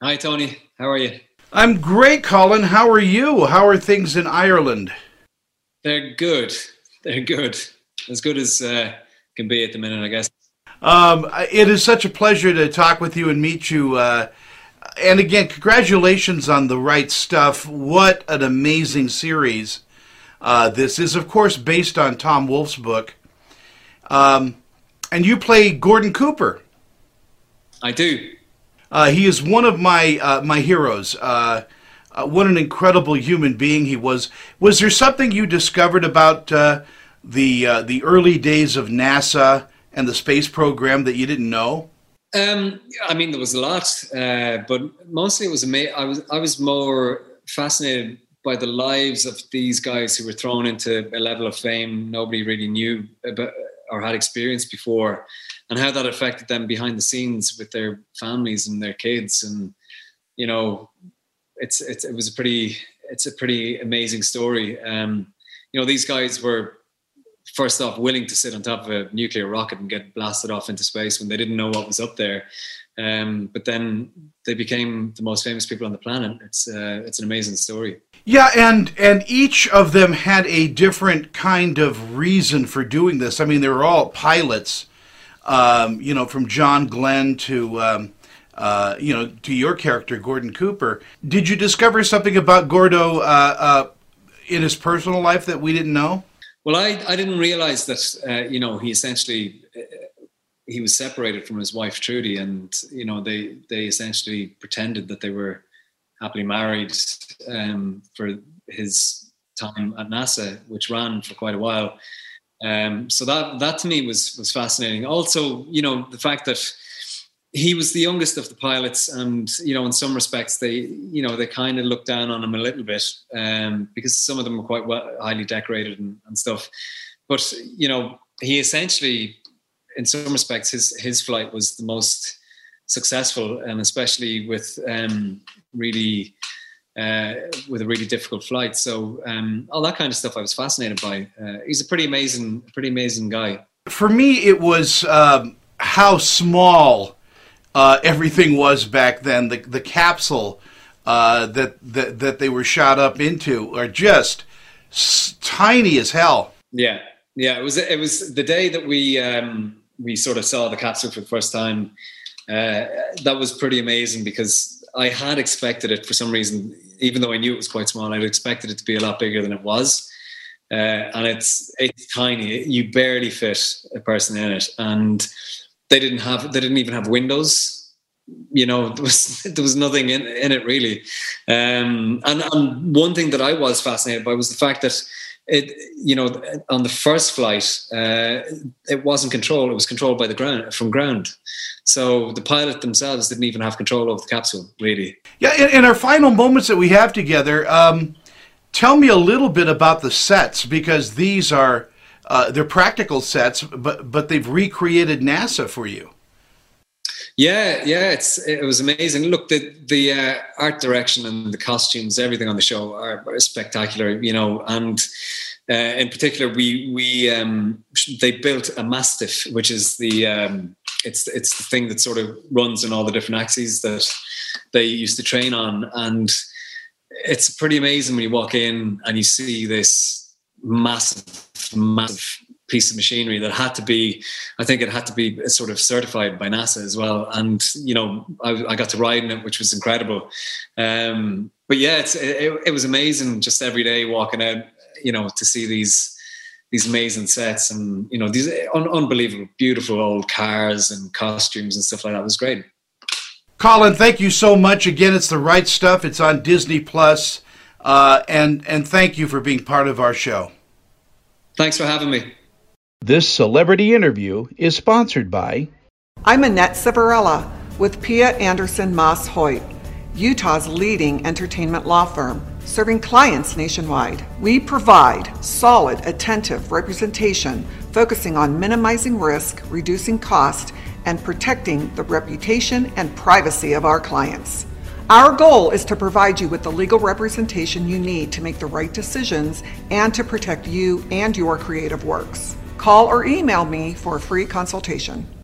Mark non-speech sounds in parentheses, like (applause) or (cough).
Hi, Tony. How are you? I'm great, Colin. How are you? How are things in Ireland? They're good. They're good. As good as uh, can be at the minute, I guess. Um, it is such a pleasure to talk with you and meet you. Uh, and again, congratulations on the right stuff. What an amazing series! Uh, this is, of course, based on Tom Wolfe's book. Um, and you play Gordon Cooper. I do. Uh, he is one of my uh, my heroes. Uh, uh what an incredible human being he was. Was there something you discovered about uh, the uh, the early days of NASA and the space program that you didn't know? Um, I mean, there was a lot, but mostly it was amazing. I was I was more fascinated by the lives of these guys who were thrown into a level of fame nobody really knew about or had experienced before and how that affected them behind the scenes with their families and their kids and you know it's, it's it was a pretty it's a pretty amazing story um you know these guys were first off willing to sit on top of a nuclear rocket and get blasted off into space when they didn't know what was up there um, but then they became the most famous people on the planet. It's uh, it's an amazing story. Yeah, and and each of them had a different kind of reason for doing this. I mean, they were all pilots, um, you know, from John Glenn to. Um, uh, you know, to your character, Gordon Cooper. Did you discover something about Gordo uh, uh, in his personal life that we didn't know? Well, I, I didn't realize that, uh, you know, he essentially, uh, he was separated from his wife, Trudy, and, you know, they, they essentially pretended that they were happily married um, for his time at NASA, which ran for quite a while. Um, so that that to me was was fascinating. Also, you know, the fact that he was the youngest of the pilots, and you know, in some respects, they you know they kind of looked down on him a little bit um, because some of them were quite well, highly decorated and, and stuff. But you know, he essentially, in some respects, his his flight was the most successful, and especially with um, really uh, with a really difficult flight. So um, all that kind of stuff, I was fascinated by. Uh, he's a pretty amazing, pretty amazing guy. For me, it was um, how small uh, everything was back then. The the capsule uh, that that that they were shot up into are just s- tiny as hell. Yeah, yeah. It was it was the day that we um, we sort of saw the capsule for the first time. Uh, that was pretty amazing because I had expected it for some reason even though I knew it was quite small, I'd expected it to be a lot bigger than it was. Uh, and it's it's tiny. You barely fit a person in it, and they didn't have they didn't even have windows. You know, (laughs) there was there was nothing in in it really. Um, and and one thing that I was fascinated by was the fact that it you know on the first flight uh, it wasn't controlled; it was controlled by the ground from ground. So the pilot themselves didn't even have control over the capsule, really. Yeah, in, in our final moments that we have together, um, tell me a little bit about the sets because these are uh, they're practical sets, but but they've recreated NASA for you. Yeah, yeah, it's it was amazing. Look, the the uh, art direction and the costumes, everything on the show are, are spectacular. You know, and uh, in particular, we we um, they built a MASTIF, which is the um, it's it's the thing that sort of runs in all the different axes that they used to train on, and it's pretty amazing when you walk in and you see this massive, massive piece of machinery that had to be, I think it had to be sort of certified by NASA as well. And you know, I, I got to ride in it, which was incredible. Um, but yeah, it's, it, it was amazing just every day walking out, you know, to see these these amazing sets and you know these un- unbelievable, beautiful old cars and costumes and stuff like that. It was great. Colin, thank you so much. Again, it's the right stuff. It's on Disney Plus, uh, and and thank you for being part of our show. Thanks for having me. This celebrity interview is sponsored by. I'm Annette Savarella with Pia Anderson Moss Hoyt, Utah's leading entertainment law firm serving clients nationwide. We provide solid, attentive representation focusing on minimizing risk, reducing cost, and protecting the reputation and privacy of our clients. Our goal is to provide you with the legal representation you need to make the right decisions and to protect you and your creative works. Call or email me for a free consultation.